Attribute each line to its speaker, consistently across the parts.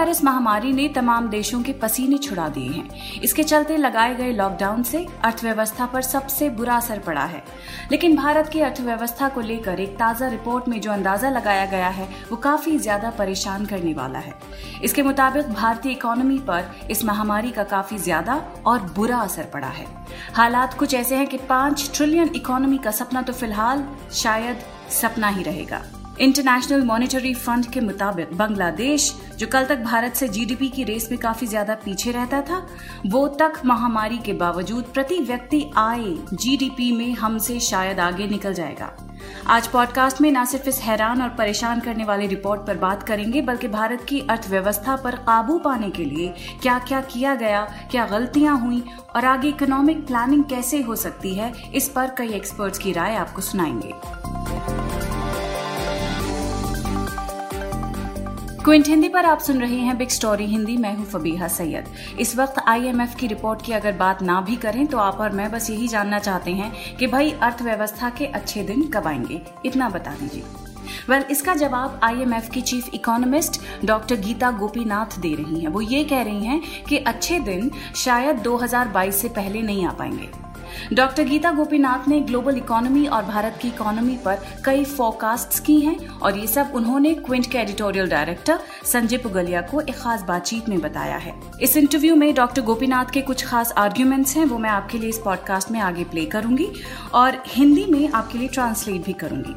Speaker 1: Virus महामारी ने तमाम देशों के पसीने छुड़ा दिए हैं। इसके चलते लगाए गए लॉकडाउन से अर्थव्यवस्था पर सबसे बुरा असर पड़ा है। लेकिन भारत की अर्थव्यवस्था को लेकर एक ताज़ा रिपोर्ट में जो अंदाज़ा लगाया गया है, वो काफ़ी ज़्यादा परेशान करने वाला है। इसके मुताबिक भारतीय इकोनॉमी पर इस महामारी का काफ़ी ज़्यादा और बुरा असर पड़ा है। हालात कुछ ऐसे हैं कि पाँच ट्रिलियन इकोनॉमी का सपना तो फ़िलहाल शायद सपना ही रहेगा। इंटरनेशनल मॉनिटरी फंड के मुताबिक बांग्लादेश, जो कल तक भारत से जीडीपी की रेस में काफ़ी ज़्यादा पीछे रहता था, वो तक महामारी के बावजूद प्रति व्यक्ति आए जीडीपी में हमसे शायद आगे निकल जाएगा। आज पॉडकास्ट में न सिर्फ़ इस हैरान और परेशान करने वाली रिपोर्ट पर बात करेंगे, बल्कि भारत की अर्थव्यवस्था पर काबू पाने के लिए क्या क्या किया गया, क्या गलतियाँ हुई, और आगे इकोनॉमिक प्लानिंग कैसे हो सकती है, इस पर कई एक्सपर्ट्स की राय आपको सुनाएँगे। क्विंट हिंदी पर आप सुन रहे हैं बिग स्टोरी हिंदी। मैं हूँ फबीहा सैयद। इस वक्त आईएमएफ की रिपोर्ट की अगर बात ना भी करें तो आप और मैं बस यही जानना चाहते हैं कि भाई अर्थव्यवस्था के अच्छे दिन कब आएँगे। इतना बता दीजिए। वेल well, इसका जवाब आईएमएफ की chief economist doctor Gita Gopinath दे रही हैं। वो ये कह रही हैं कि अच्छे दिन शायद 2022 से पहले नहीं आ पाएँगे। डॉक्टर गीता गोपीनाथ ने ग्लोबल इकोनॉमी और भारत की इकोनॉमी पर कई फोरकास्ट की हैं और ये सब उन्होंने क्विंट के एडिटोरियल डायरेक्टर संजय पुगलिया को एक खास बातचीत में बताया है। इस इंटरव्यू में डॉक्टर गोपीनाथ के कुछ खास आर्ग्यूमेंट्स हैं, वो मैं आपके लिए इस पॉडकास्ट में आगे प्ले करूँगी और हिंदी में आपके लिए ट्रांसलेट भी करूँगी।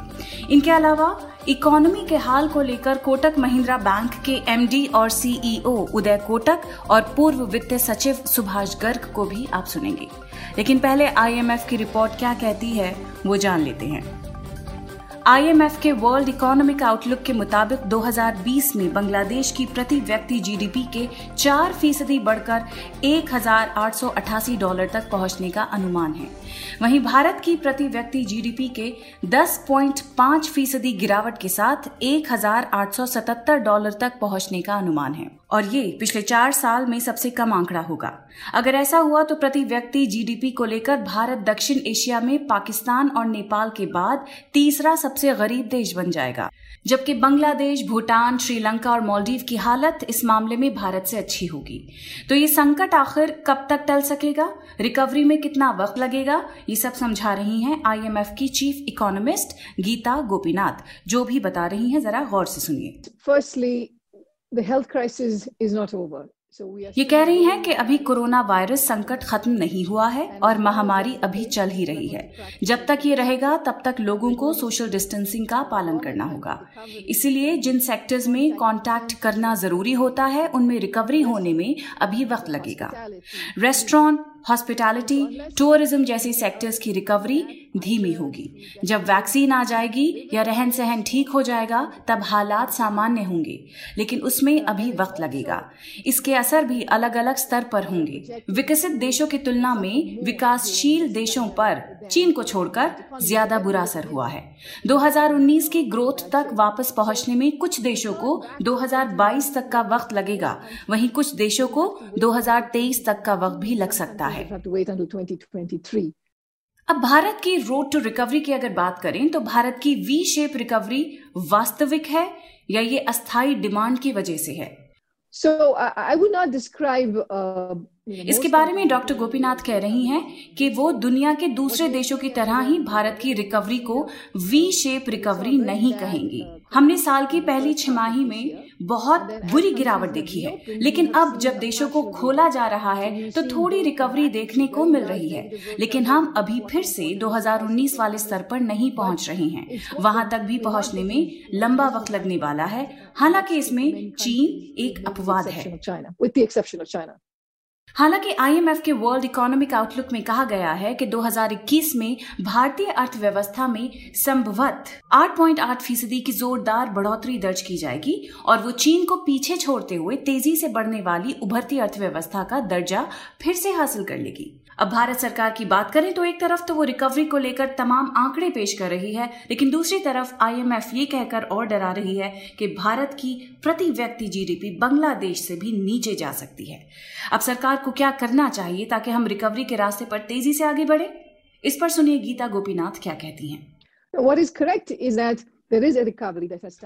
Speaker 1: इनके अलावा इकोनॉमी के हाल को लेकर कोटक महिंद्रा बैंक के एमडी और सीईओ उदय कोटक और पूर्व वित्त सचिव सुभाष गर्ग को भी आप सुनेंगे। लेकिन पहले आईएमएफ की रिपोर्ट क्या कहती है, वो जान लेते हैं। आईएमएफ के वर्ल्ड इकोनॉमिक आउटलुक के मुताबिक 2020 में बांग्लादेश की प्रति व्यक्ति जीडीपी के 4 फ़ीसदी बढ़कर एक हज़ार आठ सौ अठासी डॉलर तक पहुँचने का अनुमान है। वहीं भारत की प्रति व्यक्ति जीडीपी के 10.5 फ़ीसदी गिरावट के साथ एक हज़ार आठ सौ सतहत्तर डॉलर तक पहुँचने का अनुमान है। और ये पिछले चार साल में सबसे कम आंकड़ा होगा। अगर ऐसा हुआ तो प्रति व्यक्ति जीडीपी को लेकर भारत दक्षिण एशिया में पाकिस्तान और नेपाल के बाद तीसरा सबसे गरीब देश बन जाएगा। जबकि बांग्लादेश, भूटान, श्रीलंका और मालदीव की हालत इस मामले में भारत से अच्छी होगी। तो ये संकट आखिर कब तक टल सकेगा? रिकवरी में कितना वक्त लगेगा? ये सब समझा रही हैं आईएमएफ की चीफ इकोनॉमिस्ट गीता गोपीनाथ, जो भी बता रही हैं, जरा गौर से सुनिए।
Speaker 2: फर्स्टली
Speaker 1: ये कह रही हैं कि अभी कोरोना वायरस संकट खत्म नहीं हुआ है और महामारी अभी चल ही रही है। जब तक ये रहेगा तब तक लोगों को सोशल डिस्टेंसिंग का पालन करना होगा। इसीलिए जिन सेक्टर्स में कांटेक्ट करना ज़रूरी होता है उनमें रिकवरी होने में अभी वक्त लगेगा। रेस्टोरेंट हॉस्पिटैलिटी, टूरिज़्म जैसी सेक्टर्स की रिकवरी धीमी होगी। जब वैक्सीन आ जाएगी या रहन सहन ठीक हो जाएगा, तब हालात सामान्य होंगे, लेकिन उसमें अभी वक्त लगेगा। इसके असर भी अलग अलग स्तर पर होंगे। विकसित देशों की तुलना में विकासशील देशों पर चीन को छोड़कर ज़्यादा बुरा असर हुआ है। 2019 की ग्रोथ तक वापस पहुँचने में कुछ देशों को 2022 तक का वक्त लगेगा। वहीं कुछ देशों को 2023 तक का वक्त भी लग सकता है। अब भारत की रोड टू रिकवरी की अगर बात करें तो भारत की वी शेप रिकवरी वास्तविक है या ये अस्थाई डिमांड की वजह से है?
Speaker 2: So I would not describe uh,
Speaker 1: इसके बारे में डॉक्टर गोपीनाथ कह रही हैं कि वो दुनिया के दूसरे देशों की तरह ही भारत की रिकवरी को वी शेप रिकवरी नहीं कहेंगी। हमने साल की पहली छमाही में बहुत बुरी गिरावट देखी है लेकिन अब जब देशों को खोला जा रहा है तो थोड़ी रिकवरी देखने को मिल रही है। लेकिन हम अभी फिर से 2019 वाले स्तर पर नहीं पहुँच रहे हैं। वहाँ तक भी पहुँचने में लंबा वक्त लगने वाला है। हालाँकि इसमें चीन एक अपवाद है। हालाँकि आईएमएफ के वर्ल्ड इकोनॉमिक आउटलुक में कहा गया है कि 2021 में भारतीय अर्थव्यवस्था में संभवत 8.8 फ़ीसदी की जोरदार बढ़ोतरी दर्ज की जाएगी और वो चीन को पीछे छोड़ते हुए तेज़ी से बढ़ने वाली उभरती अर्थव्यवस्था का दर्जा फिर से हासिल कर लेगी। अब भारत सरकार की बात करें तो एक तरफ़ तो वो रिकवरी को लेकर तमाम आंकड़े पेश कर रही है, लेकिन दूसरी तरफ़ आईएमएफ ये कहकर और डरा रही है कि भारत की प्रति व्यक्ति जीडीपी बांग्लादेश से भी नीचे जा सकती है। अब सरकार को क्या करना चाहिए ताकि हम रिकवरी के रास्ते पर तेज़ी से आगे बढ़े? इस पर सुनिए गीता गोपीनाथ क्या कहती हैं।
Speaker 2: What is correct is that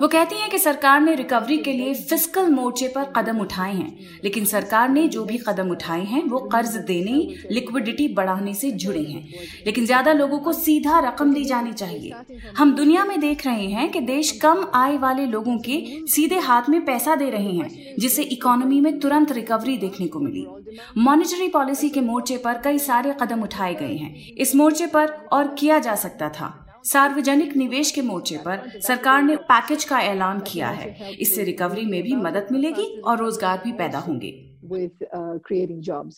Speaker 1: वो कहती हैं कि सरकार ने रिकवरी के लिए फ़िज़िकल मोर्चे पर कदम उठाए हैं लेकिन सरकार ने जो भी कदम उठाए हैं वो कर्ज देने लिक्विडिटी बढ़ाने से जुड़े हैं। लेकिन ज़्यादा लोगों को सीधा रकम दी जानी चाहिए। हम दुनिया में देख रहे हैं कि देश कम आय वाले लोगों के सीधे हाथ में पैसा दे रहे हैं जिससे इकोनॉमी में तुरंत रिकवरी देखने को मिली। मॉनिटरी पॉलिसी के मोर्चे पर कई सारे कदम उठाए गए हैं। इस मोर्चे पर और किया जा सकता था। सार्वजनिक निवेश के मोर्चे पर सरकार ने पैकेज का ऐलान किया है। इससे रिकवरी में भी मदद मिलेगी और रोज़गार भी पैदा होंगे।
Speaker 2: With uh,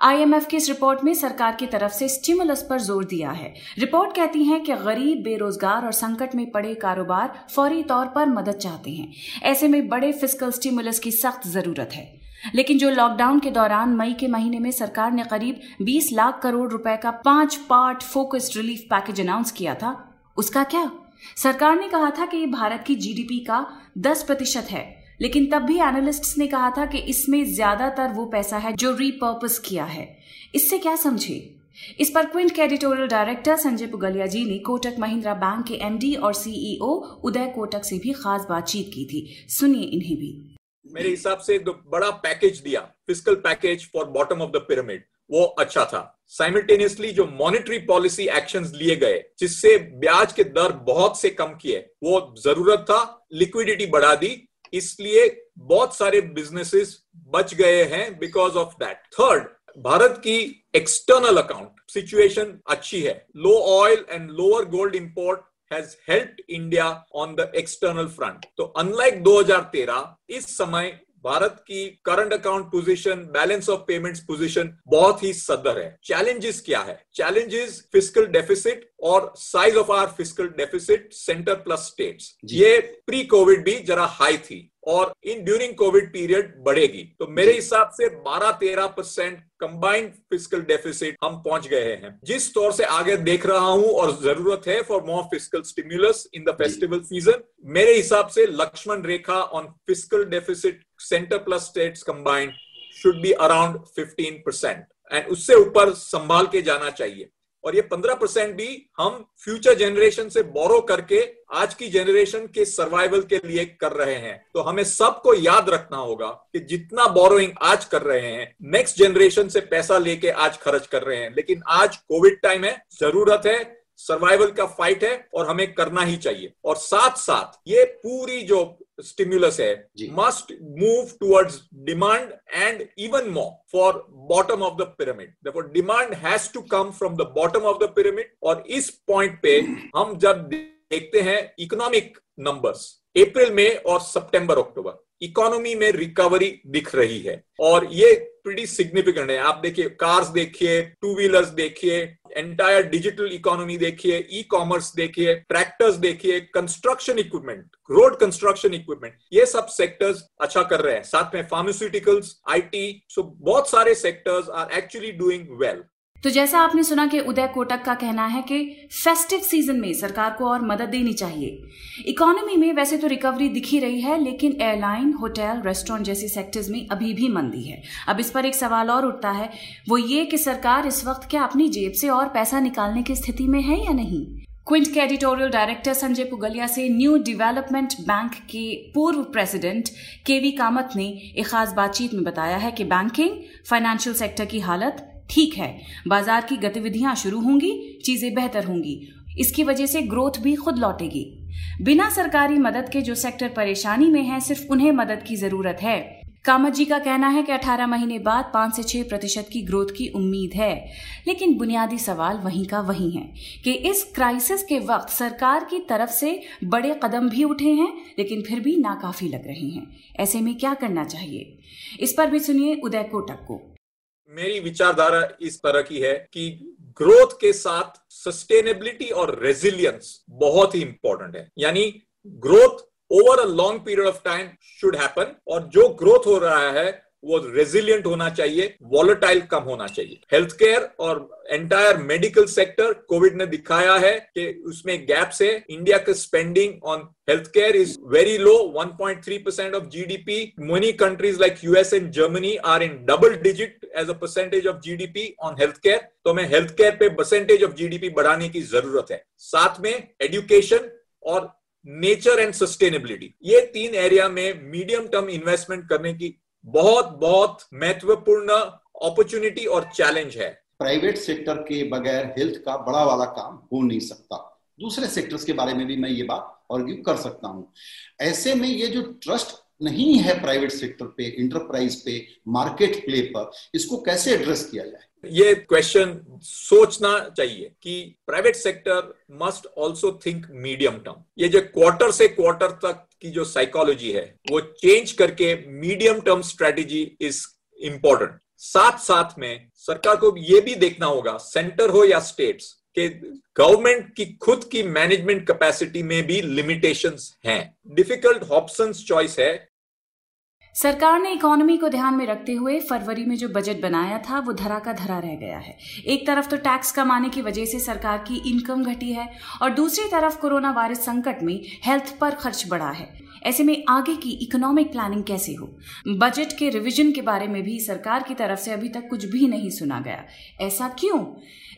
Speaker 1: आईएमएफ की इस रिपोर्ट में सरकार की तरफ़ से स्टिमुलस पर ज़ोर दिया है। रिपोर्ट कहती है कि गरीब बेरोजगार और संकट में पड़े कारोबार फौरी तौर पर मदद चाहते हैं। ऐसे में बड़े फ़िज़िकल स्टिमुलस की सख्त ज़रूरत है। लेकिन जो लॉकडाउन के दौरान मई के महीने में सरकार ने करीब 20 लाख करोड़ रुपए का पाँच part focused relief package announce किया था, उसका क्या? सरकार ने कहा था कि ये भारत की जीडीपी का 10 प्रतिशत है, लेकिन तब भी एनालिस्ट्स ने कहा था कि इसमें ज़्यादातर वो पैसा है जो रीपर्पस किया है। इससे क्या समझे? इस पर क्विंट के एडिटोरियल डायरेक्टर संजय पुगलिया जी ने कोटक महिंद्रा बैंक के एमडी और सीईओ उदय कोटक से भी खास बातचीत की थी। सुनिए इन्हें भी।
Speaker 3: मेरे हिसाब से बड़ा पैकेज दिया fiscal package for bottom of the pyramid वो अच्छा था। साइमल्टेनियसली जो मॉनेटरी पॉलिसी एक्शंस लिए गए, जिससे ब्याज के दर बहुत से कम किए, वो ज़रूरत था लिक्विडिटी बढ़ा दी, इसलिए बहुत सारे बिजनेसेस बच गए हैं because of that third Bharat की एक्सटर्नल अकाउंट सिचुएशन अच्छी है। Low oil and lower gold import has helped India on the external front. तो unlike 2013 इस समय भारत की current account position balance of payments position बहुत ही सदर है चैलेंजेस क्या है चैलेंजेस फ़िज़िकल डेफिसिट और size of our fiscal deficit centre plus states ये प्री कोविड भी जरा हाई थी और इन ड्यूरिंग कोविड पीरियड बढ़ेगी। तो मेरे हिसाब से 12-13 परसेंट कंबाइंड फ़िज़िकल डेफिसिट हम पहुँच गए हैं। जिस तौर से आगे देख रहा हूँ और ज़रूरत है for more fiscal stimulus in the festival season मेरे हिसाब से Lakshman rekha on fiscal deficit centre plus states combined should be around 15 percent and उससे ऊपर संभाल के जाना चाहिए। और ये 15 परसेंट भी हम फ्यूचर जनरेशन से बोरो करके आज की जनरेशन के सर्वाइवल के लिए कर रहे हैं। तो हमें सबको याद रखना होगा कि जितना बोरोइंग आज कर रहे हैं नेक्स्ट जनरेशन से पैसा लेके आज खर्च कर रहे हैं। लेकिन आज कोविड टाइम है, ज़रूरत है सर्वाइवल का फाइट है और हमें करना ही चाहिए। और साथ साथ ये पूरी जो स्टिम्युलस है must move towards demand and even more for bottom of the pyramid देखो demand has to come from the bottom of the pyramid और इस पॉइंट पे हम जब देखते हैं इकोनॉमिक नंबर्स अप्रैल में और सितंबर अक्टूबर इकोनॉमी में रिकवरी दिख रही है। और ये प्रीटी सिग्निफिकेंट है। आप देखिए कार्स देखिए टू व्हीलर्स देखिए एंटायर डिजिटल इकोनॉमी देखिए ई कॉमर्स देखिए ट्रैक्टर्स देखिए construction equipment road construction equipment ये सब सेक्टर्स अच्छा कर रहे हैं। साथ में फार्मास्यूटिकल्स आईटी सो बहुत सारे sectors are actually doing well
Speaker 1: तो जैसा आपने सुना कि उदय कोटक का कहना है कि फेस्टिव सीज़न में सरकार को और मदद देनी चाहिए। इकोनॉमी में वैसे तो रिकवरी दिख रही है, लेकिन एयरलाइन होटल रेस्टोरेंट जैसे सेक्टर्स में अभी भी मंदी है। अब इस पर एक सवाल और उठता है, वो ये कि सरकार इस वक्त क्या अपनी जेब से और पैसा निकालने की स्थिति में है या नहीं? क्विंट के एडिटोरियल डायरेक्टर संजय पुगलिया से न्यू डेवलपमेंट बैंक के पूर्व प्रेसिडेंट केवी कामत ने एक खास बातचीत में बताया है कि बैंकिंग फाइनेंशियल सेक्टर की हालत ठीक है, बाज़ार की गतिविधियाँ शुरू होंगी, चीज़ें बेहतर होंगी। इसकी वजह से ग्रोथ भी खुद लौटेगी। बिना सरकारी मदद के जो सेक्टर परेशानी में है, सिर्फ़ उन्हें मदद की ज़रूरत है। कामत जी का कहना है कि 18 महीने बाद 5 से 6 प्रतिशत की ग्रोथ की उम्मीद है। लेकिन बुनियादी सवाल वहीं का वहीं है कि इस क्राइसिस के वक्त सरकार की तरफ़ से बड़े कदम भी उठे हैं, लेकिन फिर भी नाकाफी लग रहे हैं। ऐसे में क्या करना चाहिए? इस पर भी सुनिए उदय कोटक को
Speaker 3: मेरी विचारधारा इस तरह की है कि ग्रोथ के साथ सस्टेनेबिलिटी और रेजिलियंस बहुत ही इंपॉर्टेंट है। यानी growth over a long period of time should happen और जो ग्रोथ हो रहा है वो रेजिलियंट होना चाहिए वॉलेटाइल कम होना चाहिए। हेल्थ केयर और एंटायर मेडिकल सेक्टर कोविड ने दिखाया है कि उसमें गैप्स है। इंडिया का spending on health care is very low 1.3 percent of GDP many countries like US and Germany are in double digit as a percentage of GDP on health care तो हमें health care पे percentage of GDP बढ़ाने की ज़रूरत है। साथ में education और नेचर एंड सस्टेनेबिलिटी ये तीन एरिया में मीडियम टर्म इन्वेस्टमेंट करने की बहुत बहुत महत्वपूर्ण अपॉर्चुनिटी और चैलेंज है।
Speaker 4: प्राइवेट सेक्टर के बगैर हेल्थ का बड़ा वाला काम हो नहीं सकता। दूसरे सेक्टर्स के बारे में भी मैं ये बात आर्ग्यू कर सकता हूँ। ऐसे में ये जो ट्रस्ट नहीं है प्राइवेट सेक्टर पे इंटरप्राइज पे मार्केट प्ले पर इसको कैसे एड्रेस किया जाए?
Speaker 3: ये क्वेश्चन सोचना चाहिए कि private sector must also think medium term ये जो क्वार्टर से क्वार्टर तक की जो साइकोलॉजी है, वो चेंज करके medium term strategy is important साथ साथ में सरकार को ये भी देखना होगा सेंटर हो या स्टेट्स के गवर्नमेंट की खुद की मैनेजमेंट कैपेसिटी में भी लिमिटेशंस हैं। डिफ़िकल्ट ऑप्शंस चॉइस है
Speaker 1: सरकार ने इकोनॉमी को ध्यान में रखते हुए फरवरी में जो बजट बनाया था, वो धरा का धरा रह गया है। एक तरफ़ तो टैक्स कमाने की वजह से सरकार की इनकम घटी है और दूसरी तरफ़ कोरोना वायरस संकट में हेल्थ पर खर्च बढ़ा है। ऐसे में आगे की इकोनॉमिक प्लानिंग कैसे हो? बजट के रिविजन के बारे में भी सरकार की तरफ़ से अभी तक कुछ भी नहीं सुना गया। ऐसा क्यों?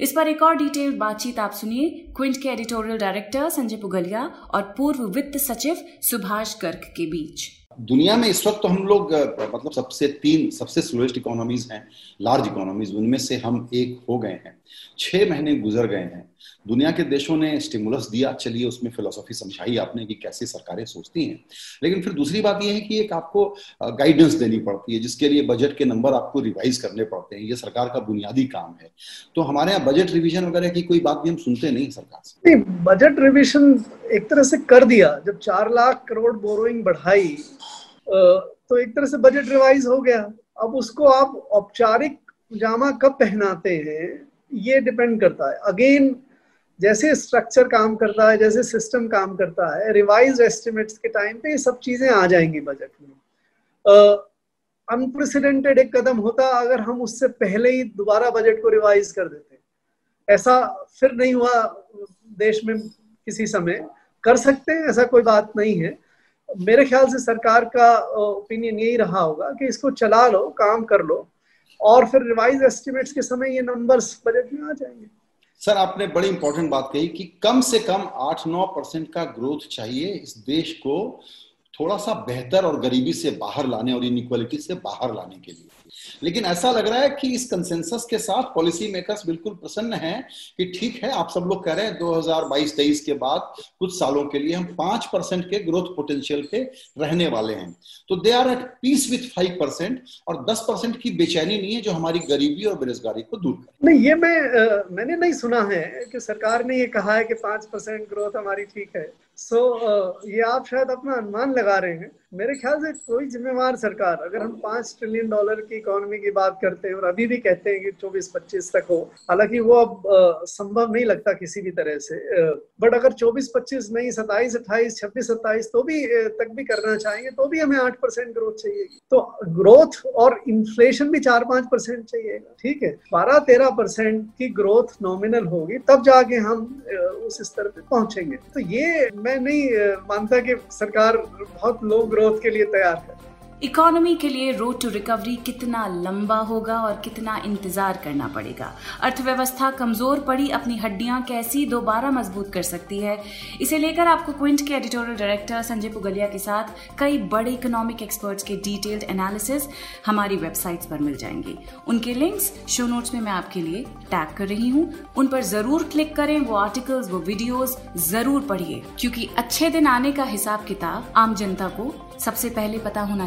Speaker 1: इस पर एक और डिटेल बातचीत आप सुनिए। क्विंट के एडिटोरियल डायरेक्टर संजय पुगलिया और पूर्व वित्त सचिव सुभाष गर्ग के बीच।
Speaker 4: दुनिया में इस वक्त तो हम लोग मतलब सबसे तीन, सबसे स्लोएस्ट इकोनॉमीज हैं लार्ज इकोनॉमीज उनमें से हम एक हो गए हैं। छह महीने गुजर गए हैं। दुनिया के देशों ने स्टिमुलस दिया, चलिए उसमें फिलोसॉफी समझाई आपने कि कैसे सरकारें सोचती हैं। लेकिन फिर दूसरी बात यह है कि एक आपको गाइडेंस देनी पड़ती है, जिसके लिए बजट के नंबर आपको रिवाइज करने पड़ते हैं। ये सरकार का बुनियादी काम है। तो हमारे यहाँ बजट रिविजन वगैरह की कोई बात भी हम सुनते नहीं सरकार से।
Speaker 2: बजट रिविजन एक तरह से कर दिया। जब चार लाख करोड़ बोरोइंग बढ़ाई तो एक तरह से बजट रिवाइज हो गया। अब उसको आप औपचारिक जामा कब पहनाते हैं, ये डिपेंड करता है। अगेन जैसे स्ट्रक्चर काम करता है, जैसे सिस्टम काम करता है रिवाइज एस्टिमेट्स के टाइम पे ये सब चीज़ें आ जाएँगी बजट में। अनप्रेसिडेंटेड एक कदम होता अगर हम उससे पहले ही दोबारा बजट को रिवाइज कर देते। ऐसा फिर नहीं हुआ देश में किसी समय। कर सकते हैं, ऐसा कोई बात नहीं है। मेरे ख्याल से सरकार का ओपिनियन यही रहा होगा कि इसको चला लो, काम कर लो, और फिर रिवाइज एस्टिमेट्स के समय ये नंबर्स बजट में आ जाएँगे।
Speaker 4: सर आपने बड़ी इंपॉर्टेंट बात कही कि कम से कम आठ नौ परसेंट का ग्रोथ चाहिए इस देश को थोड़ा सा बेहतर और गरीबी से बाहर लाने और इनइक्वालिटी से बाहर लाने के लिए। लेकिन ऐसा लग रहा है कि इस कंसेंसस के साथ पॉलिसी मेकर्स बिल्कुल प्रसन्न हैं कि ठीक है आप सब लोग कह रहे हैं 2022-23 के बाद कुछ सालों के लिए हम पाँच परसेंट के ग्रोथ पोटेंशियल पे रहने वाले हैं। तो they are at peace with five percent और दस परसेंट की बेचैनी नहीं है जो हमारी गरीबी और बेरोजगारी को दूर
Speaker 2: करे। नहीं ये मैं आ, मैंने नहीं सुना है कि सरकार ने ये कहा है कि पाँच परसेंट ग्रोथ हमारी ठीक है। सो so, ये आप शायद अपना अनुमान लगा रहे हैं। मेरे ख्याल से कोई जिम्मेवार सरकार अगर हम पाँच ट्रिलियन डॉलर की इकोनॉमी की बात करते हैं और अभी भी कहते हैं कि चौबीस पच्चीस तक हो हालाँकि वो अब संभव नहीं लगता किसी भी तरह से। बट अगर चौबीस पच्चीस नहीं सत्ताईस अट्ठाईस छब्बीस सत्ताईस तो भी तक भी करना चाहेंगे तो भी हमें आठ परसेंट ग्रोथ चाहिए। तो ग्रोथ और इन्फ्लेशन भी चार पाँच परसेंट चाहिएगा ठीक है बारह तेरह परसेंट की ग्रोथ नॉमिनल होगी तब जाके हम उस स्तर पे पहुँचेंगे। तो ये मैं नहीं मानता कि सरकार बहुत लो ग्रोथ के लिए तैयार है।
Speaker 1: इकोनॉमी के लिए रोड टू रिकवरी कितना लंबा होगा और कितना इंतज़ार करना पड़ेगा। अर्थव्यवस्था कमज़ोर पड़ी, अपनी हड्डियाँ कैसी दोबारा मज़बूत कर सकती है। इसे लेकर आपको क्विंट के एडिटोरियल डायरेक्टर संजय पुगलिया के साथ कई बड़े इकोनॉमिक एक्सपर्ट्स के डिटेल्ड एनालिसिस हमारी वेबसाइट्स पर मिल जाएँगे। उनके लिंक्स शो नोट्स में मैं आपके लिए टैग कर रही हूँ। उन पर ज़रूर क्लिक करें, वो आर्टिकल्स वो वीडियोज़ ज़रूर पढ़िए, क्योंकि अच्छे दिन आने का हिसाब किताब आम जनता को सबसे पहले पता होना